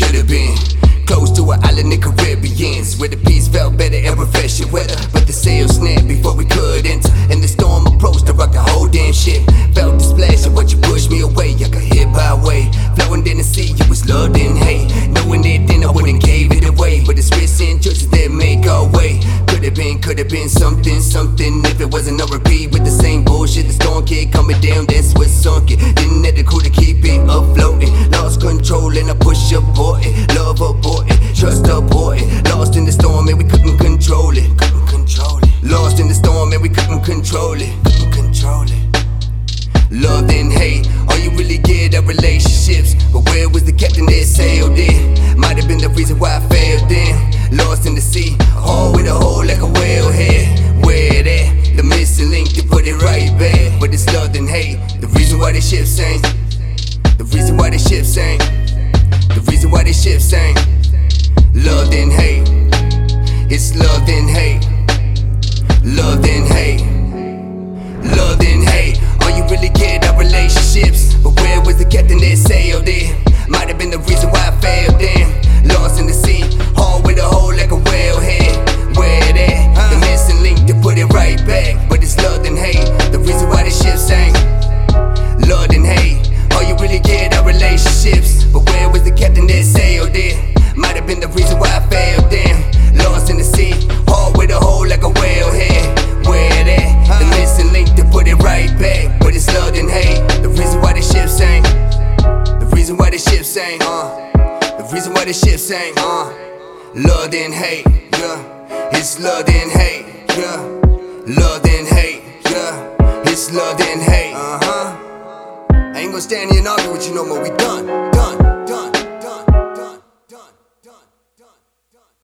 have been close to an island in the Caribbeans where the peace felt better and refreshing weather. But the sail snapped before we could enter, and the storm approached to rock the whole damn ship. Felt the splash of what you pushed me away. I got hit by way, flowing in the sea. It was love and hate, knowing it then I wouldn't gave it away. But it's risks and choices that make our way. Could have been, could have been something, something. If it wasn't a repeat with the same bullshit, the storm kid coming down, that's what sunk it. Where was the captain that sailed it? Might have been the reason why I failed then. Lost in the sea, all with a hole like a whalehead. Where that? The missing link to put it right back. But it's love and hate, the reason why the ship sank. The reason why the ship sank. The reason why the ship sank. Why the uh. The reason why the ship sank, uh. Love and hate, yeah. It's love and hate, yeah. Love and hate, yeah. It's love and hate, uh huh. I ain't gonna stand here and argue with you no more. We done, done.